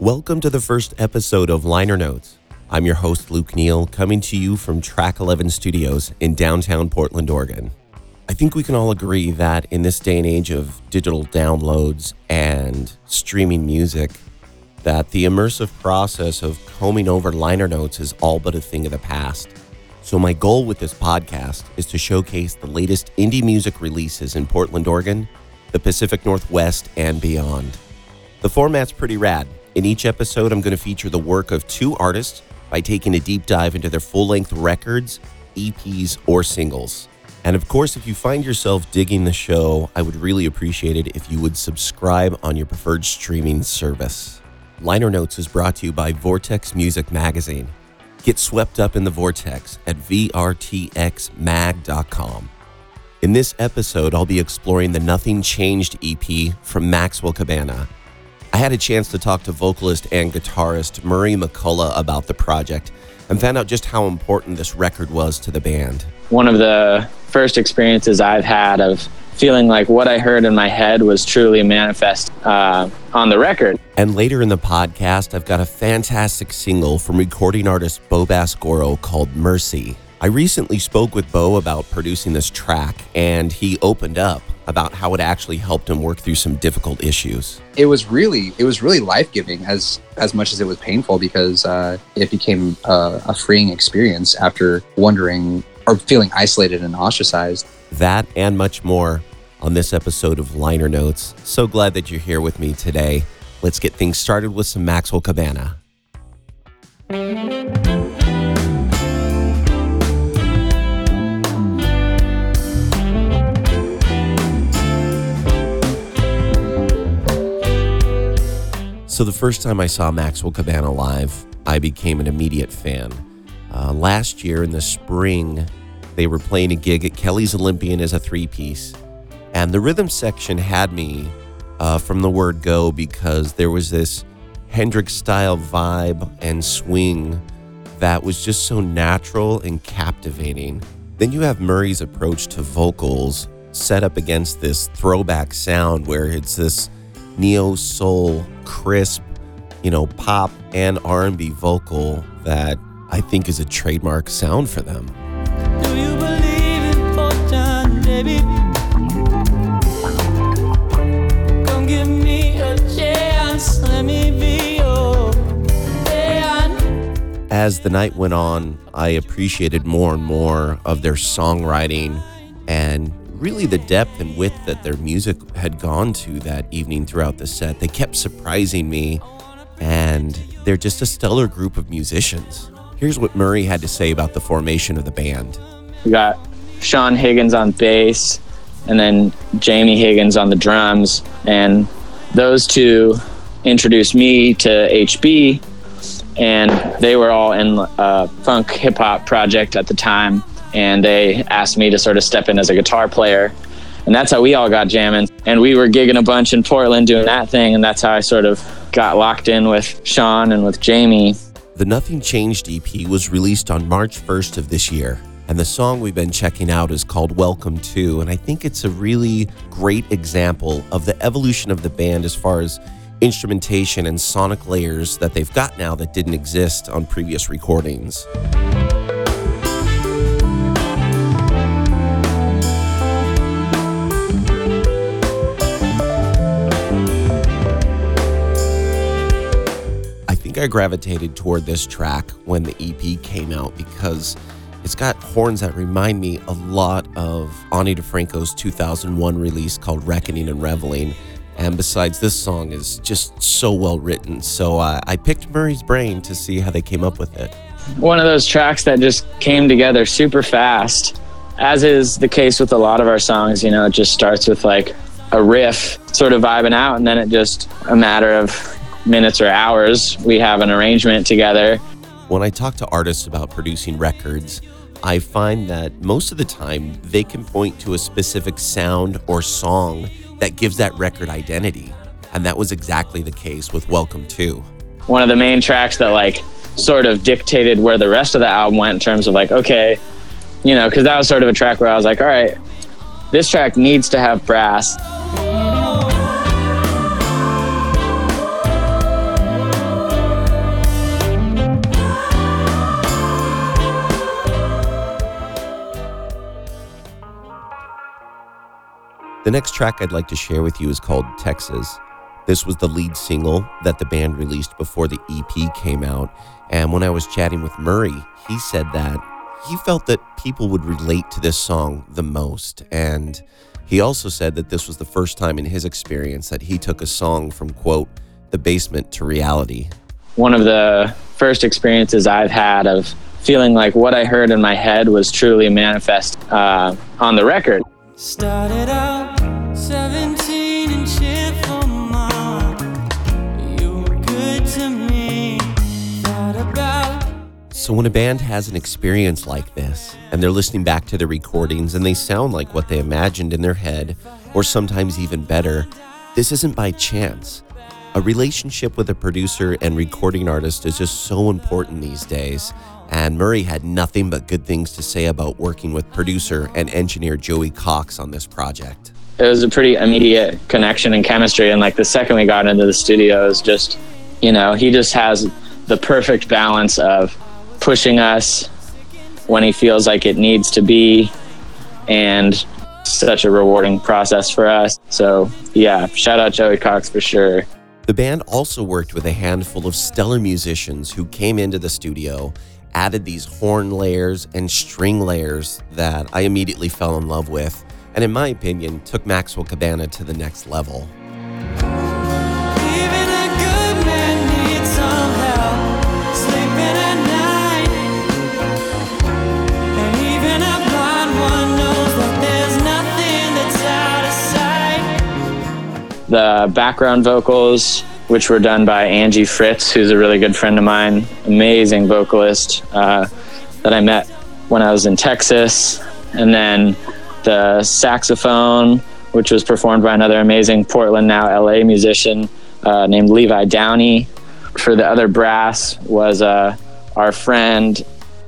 Welcome to the first episode of Liner Notes. I'm your host, Luke Neal, coming to you from Track 11 Studios in downtown Portland, Oregon. I think we can all agree that in this day and age of digital downloads and streaming music, that the immersive process of combing over liner notes is all but a thing of the past. So, my goal with this podcast is to showcase the latest indie music releases in Portland, Oregon, the Pacific Northwest, and beyond. The format's pretty rad. In each episode, I'm going to feature the work of two artists by taking a deep dive into their full length records, EPs, or singles. And of course, if you find yourself digging the show, I would really appreciate it if you would subscribe on your preferred streaming service. Liner Notes is brought to you by Vortex Music Magazine. Get swept up in the vortex at vrtxmag.com. In this episode, I'll be exploring the Nothing Changed EP from Maxwell Cabana. I had a chance to talk to vocalist and guitarist Murray McCullough about the project and found out just how important this record was to the band. One of the first experiences I've had of feeling like what I heard in my head was truly manifest uh, on the record. And later in the podcast, I've got a fantastic single from recording artist Bo Bascoro called Mercy. I recently spoke with Bo about producing this track, and he opened up about how it actually helped him work through some difficult issues. It was really, it was really life giving as as much as it was painful because uh, it became a, a freeing experience after wondering or feeling isolated and ostracized. That and much more on this episode of Liner Notes. So glad that you're here with me today. Let's get things started with some Maxwell Cabana. So, the first time I saw Maxwell Cabana live, I became an immediate fan. Uh, last year in the spring, they were playing a gig at Kelly's Olympian as a three piece. And the rhythm section had me uh, from the word go because there was this Hendrix style vibe and swing that was just so natural and captivating. Then you have Murray's approach to vocals set up against this throwback sound where it's this neo soul, crisp, you know, pop and R&B vocal that I think is a trademark sound for them. Do you believe in fortune, baby? Come give me a chance, let me be your fan. As the night went on, I appreciated more and more of their songwriting and really the depth and width that their music had gone to that evening throughout the set. They kept surprising me, and they're just a stellar group of musicians. Here's what Murray had to say about the formation of the band. We got Sean Higgins on bass, and then Jamie Higgins on the drums, and those two introduced me to HB, and they were all in a funk hip hop project at the time and they asked me to sort of step in as a guitar player. And that's how we all got jamming. And we were gigging a bunch in Portland doing that thing. And that's how I sort of got locked in with Sean and with Jamie. The Nothing Changed EP was released on March 1st of this year. And the song we've been checking out is called Welcome To. And I think it's a really great example of the evolution of the band as far as instrumentation and sonic layers that they've got now that didn't exist on previous recordings. I gravitated toward this track when the EP came out because it's got horns that remind me a lot of Ani DiFranco's 2001 release called Reckoning and Reveling. And besides, this song is just so well written. So uh, I picked Murray's brain to see how they came up with it. One of those tracks that just came together super fast, as is the case with a lot of our songs. You know, it just starts with like a riff sort of vibing out, and then it just a matter of minutes or hours, we have an arrangement together. When I talk to artists about producing records, I find that most of the time they can point to a specific sound or song that gives that record identity. And that was exactly the case with Welcome To. One of the main tracks that like sort of dictated where the rest of the album went in terms of like, okay, you know, because that was sort of a track where I was like, all right, this track needs to have brass. The next track I'd like to share with you is called Texas. This was the lead single that the band released before the EP came out. And when I was chatting with Murray, he said that he felt that people would relate to this song the most. And he also said that this was the first time in his experience that he took a song from, quote, the basement to reality. One of the first experiences I've had of feeling like what I heard in my head was truly manifest uh, on the record. Started out 17 and for mom. You were good to me. So, when a band has an experience like this and they're listening back to the recordings and they sound like what they imagined in their head, or sometimes even better, this isn't by chance. A relationship with a producer and recording artist is just so important these days. And Murray had nothing but good things to say about working with producer and engineer Joey Cox on this project. It was a pretty immediate connection and chemistry. And like the second we got into the studio, is just, you know, he just has the perfect balance of pushing us when he feels like it needs to be and such a rewarding process for us. So, yeah, shout out Joey Cox for sure. The band also worked with a handful of stellar musicians who came into the studio, added these horn layers and string layers that I immediately fell in love with, and in my opinion, took Maxwell Cabana to the next level. the background vocals, which were done by Angie Fritz, who's a really good friend of mine, amazing vocalist uh, that I met when I was in Texas. And then the saxophone, which was performed by another amazing Portland, now LA musician uh, named Levi Downey. For the other brass was uh, our friend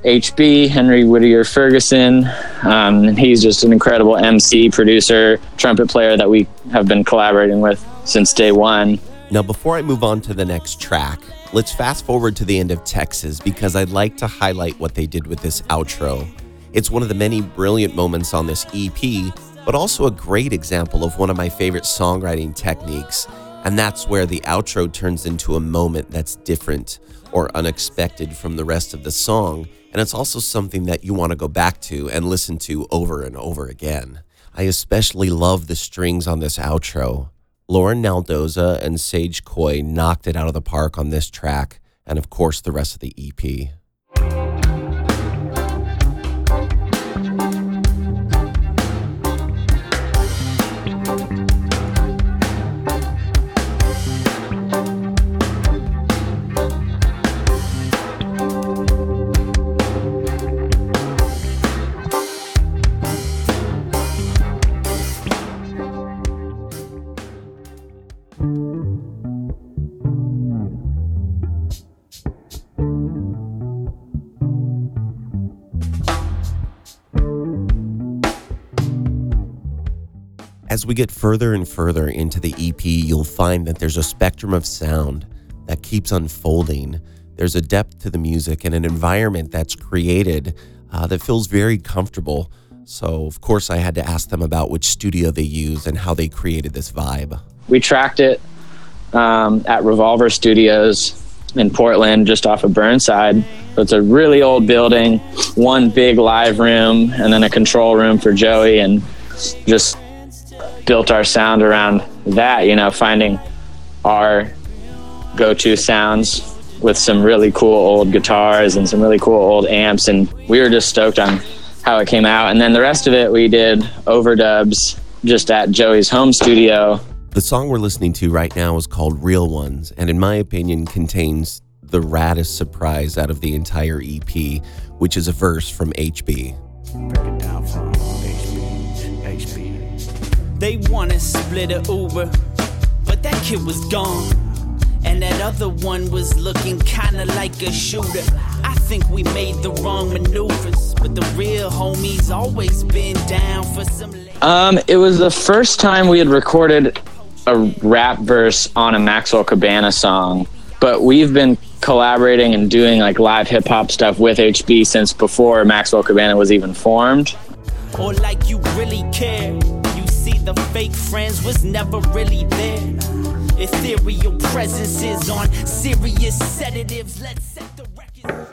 HB, Henry Whittier Ferguson. Um, he's just an incredible MC, producer, trumpet player that we have been collaborating with since day one. Now, before I move on to the next track, let's fast forward to the end of Texas because I'd like to highlight what they did with this outro. It's one of the many brilliant moments on this EP, but also a great example of one of my favorite songwriting techniques. And that's where the outro turns into a moment that's different or unexpected from the rest of the song and it's also something that you want to go back to and listen to over and over again. I especially love the strings on this outro. Lauren Naldoza and Sage Coy knocked it out of the park on this track, and of course, the rest of the EP. As we get further and further into the EP, you'll find that there's a spectrum of sound that keeps unfolding. There's a depth to the music and an environment that's created uh, that feels very comfortable. So, of course, I had to ask them about which studio they use and how they created this vibe. We tracked it um, at Revolver Studios in Portland, just off of Burnside. So it's a really old building, one big live room, and then a control room for Joey, and just built our sound around that, you know, finding our go to sounds with some really cool old guitars and some really cool old amps. And we were just stoked on how it came out. And then the rest of it, we did overdubs just at Joey's home studio. The song we're listening to right now is called Real Ones, and in my opinion, contains the raddest surprise out of the entire EP, which is a verse from HB. They wanna split a Uber, but that kid was gone. And that other one was looking kinda like a shooter. I think we made the wrong maneuvers, but the real homies always been down for some. Um, it was the first time we had recorded a rap verse on a Maxwell Cabana song, but we've been collaborating and doing like live hip hop stuff with HB since before Maxwell Cabana was even formed. Or like you really care, the fake friends was never really there. Ethereal presences on serious sedatives. Let's set the record.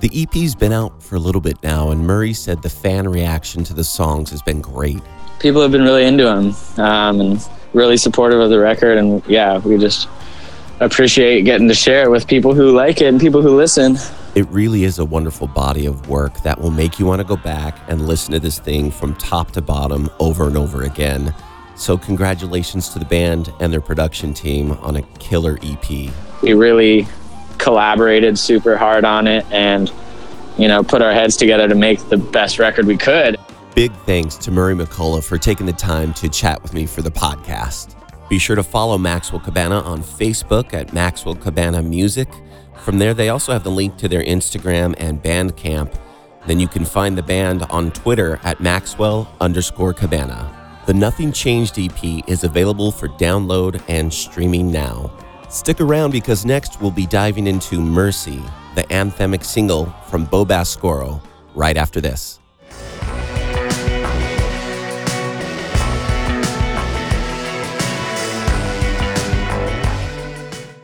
The EP's been out for a little bit now, and Murray said the fan reaction to the songs has been great. People have been really into them um, and really supportive of the record. And yeah, we just appreciate getting to share it with people who like it and people who listen. It really is a wonderful body of work that will make you want to go back and listen to this thing from top to bottom over and over again. So, congratulations to the band and their production team on a killer EP. We really collaborated super hard on it and, you know, put our heads together to make the best record we could. Big thanks to Murray McCullough for taking the time to chat with me for the podcast. Be sure to follow Maxwell Cabana on Facebook at Maxwell Cabana Music. From there, they also have the link to their Instagram and Bandcamp. Then you can find the band on Twitter at Maxwell underscore Cabana. The Nothing Changed EP is available for download and streaming now. Stick around because next we'll be diving into Mercy, the anthemic single from Bo Bascoro, right after this.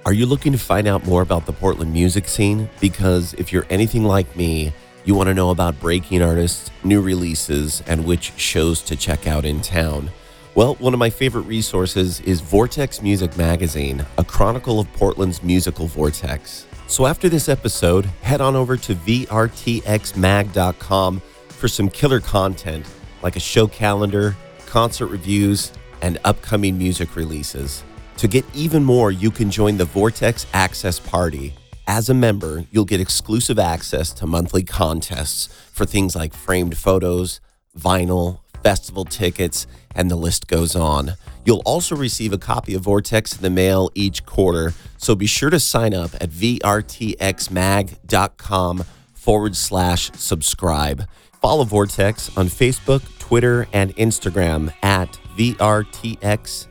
Are you looking to find out more about the Portland music scene? Because if you're anything like me, you want to know about breaking artists, new releases, and which shows to check out in town. Well, one of my favorite resources is Vortex Music Magazine, a chronicle of Portland's musical vortex. So after this episode, head on over to VRTXMag.com for some killer content like a show calendar, concert reviews, and upcoming music releases. To get even more, you can join the Vortex Access Party. As a member, you'll get exclusive access to monthly contests for things like framed photos, vinyl, festival tickets, and the list goes on. You'll also receive a copy of Vortex in the mail each quarter, so be sure to sign up at vrtxmag.com forward slash subscribe. Follow Vortex on Facebook, Twitter, and Instagram at VRTXMAG.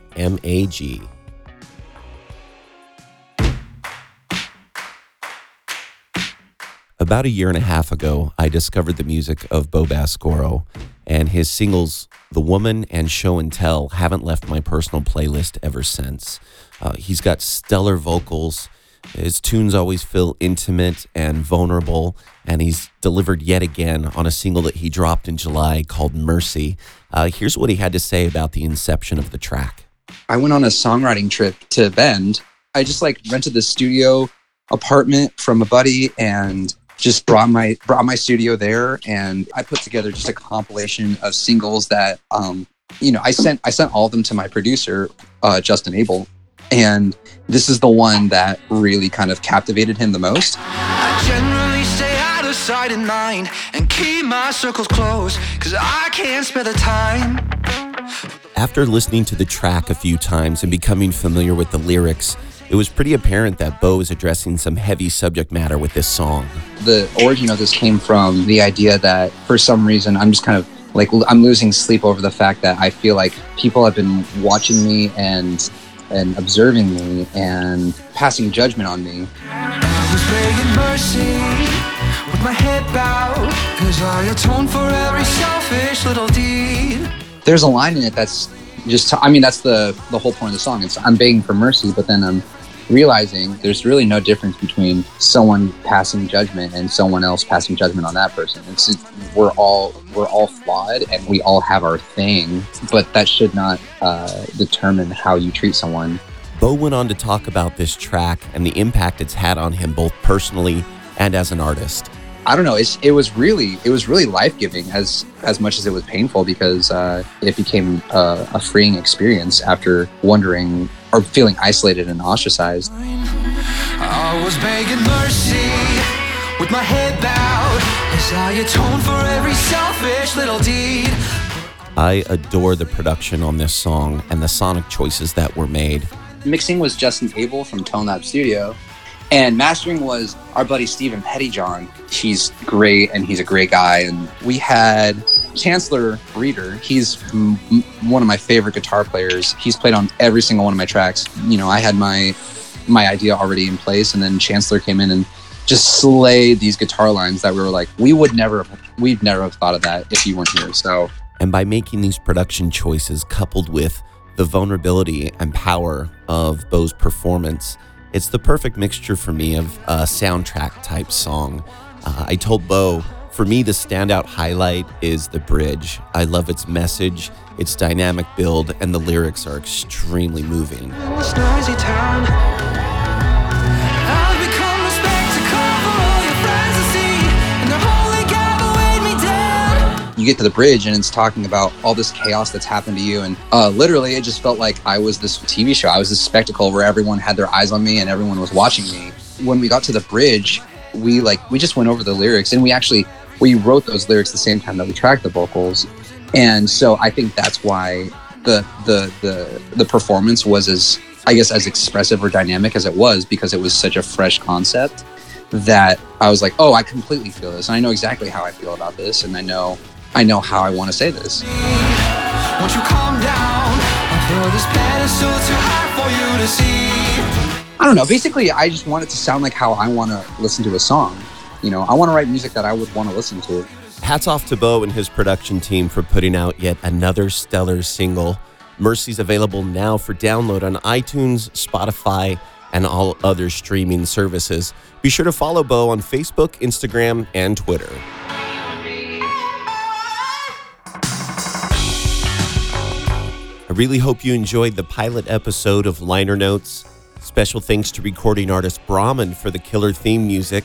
About a year and a half ago, I discovered the music of Bo Bascoro, and his singles, The Woman and Show and Tell, haven't left my personal playlist ever since. Uh, he's got stellar vocals. His tunes always feel intimate and vulnerable, and he's delivered yet again on a single that he dropped in July called Mercy. Uh, here's what he had to say about the inception of the track. I went on a songwriting trip to Bend. I just like rented the studio apartment from a buddy and just brought my brought my studio there and I put together just a compilation of singles that um you know I sent I sent all of them to my producer uh, Justin Abel and this is the one that really kind of captivated him the most. I generally stay out of sight at mind and keep my circles close cause I can't spare the time. After listening to the track a few times and becoming familiar with the lyrics, it was pretty apparent that Bo is addressing some heavy subject matter with this song. The origin of this came from the idea that for some reason I'm just kind of like I'm losing sleep over the fact that I feel like people have been watching me and and observing me and passing judgment on me. I was begging mercy with my head bowed as I atone for every selfish little deed. There's a line in it that's just I mean that's the the whole point of the song. It's I'm begging for mercy, but then I'm realizing there's really no difference between someone passing judgment and someone else passing judgment on that person. It's we're all we're all flawed and we all have our thing, but that should not uh, determine how you treat someone. Bo went on to talk about this track and the impact it's had on him both personally and as an artist. I don't know. It's, it was really it was really life giving as as much as it was painful because uh, it became a, a freeing experience after wondering or feeling isolated and ostracized. I was begging mercy with my head bowed as I atone for every selfish little deed. I adore the production on this song and the sonic choices that were made. Mixing was Justin Abel from Tone Lab Studio, and mastering was our buddy Stephen Pettyjohn. He's great and he's a great guy. And we had Chancellor Reeder. He's m- one of my favorite guitar players. He's played on every single one of my tracks. You know, I had my my idea already in place, and then Chancellor came in and just slayed these guitar lines that we were like, we would never, we'd never have thought of that if you weren't here. So, And by making these production choices coupled with the vulnerability and power of Bo's performance, it's the perfect mixture for me of a soundtrack type song. Uh, I told Bo, for me, the standout highlight is the bridge. I love its message, its dynamic build, and the lyrics are extremely moving. This noisy town. I've become a spectacle for all your friends to see, and the holy gavel weighed me down. you get to the bridge and it's talking about all this chaos that's happened to you and uh, literally it just felt like i was this tv show i was this spectacle where everyone had their eyes on me and everyone was watching me when we got to the bridge we like we just went over the lyrics and we actually we wrote those lyrics the same time that we tracked the vocals and so i think that's why the the the the performance was as i guess as expressive or dynamic as it was because it was such a fresh concept that I was like, oh, I completely feel this. And I know exactly how I feel about this. And I know, I know how I want to say this. Won't you calm down? I throw this pedestal too high for you to see. I don't know. Basically, I just want it to sound like how I want to listen to a song. You know, I want to write music that I would want to listen to. Hats off to Bo and his production team for putting out yet another stellar single. Mercy's available now for download on iTunes, Spotify, and all other streaming services. Be sure to follow Bo on Facebook, Instagram, and Twitter. I really hope you enjoyed the pilot episode of Liner Notes. Special thanks to recording artist Berahmand for the killer theme music.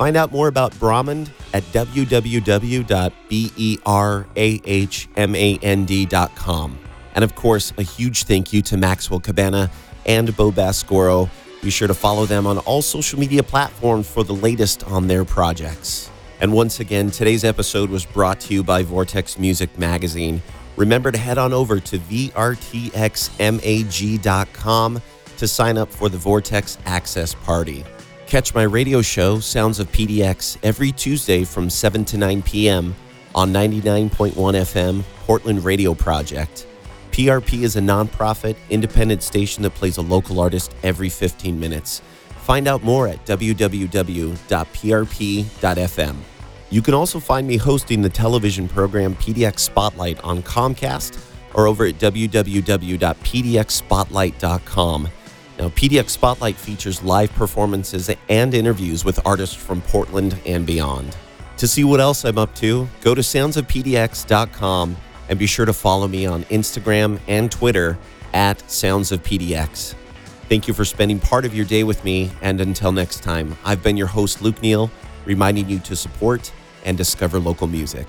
Find out more about Berahmand at www.berahmand.com. And of course, a huge thank you to Maxwell Cabana and Bo Bascoro. Be sure to follow them on all social media platforms for the latest on their projects. And once again, today's episode was brought to you by Vortex Music Magazine. Remember to head on over to vrtxmag.com to sign up for the Vortex Access Party. Catch my radio show, Sounds of PDX, every Tuesday from 7 to 9 p.m. on 99.1 FM, Portland Radio Project. PRP is a nonprofit, independent station that plays a local artist every 15 minutes. Find out more at www.prp.fm. You can also find me hosting the television program PDX Spotlight on Comcast or over at www.pdxspotlight.com. Now, PDX Spotlight features live performances and interviews with artists from Portland and beyond. To see what else I'm up to, go to soundsofpdx.com and be sure to follow me on Instagram and Twitter at Sounds of PDX. Thank you for spending part of your day with me, and until next time, I've been your host, Luke Neal, reminding you to support and discover local music.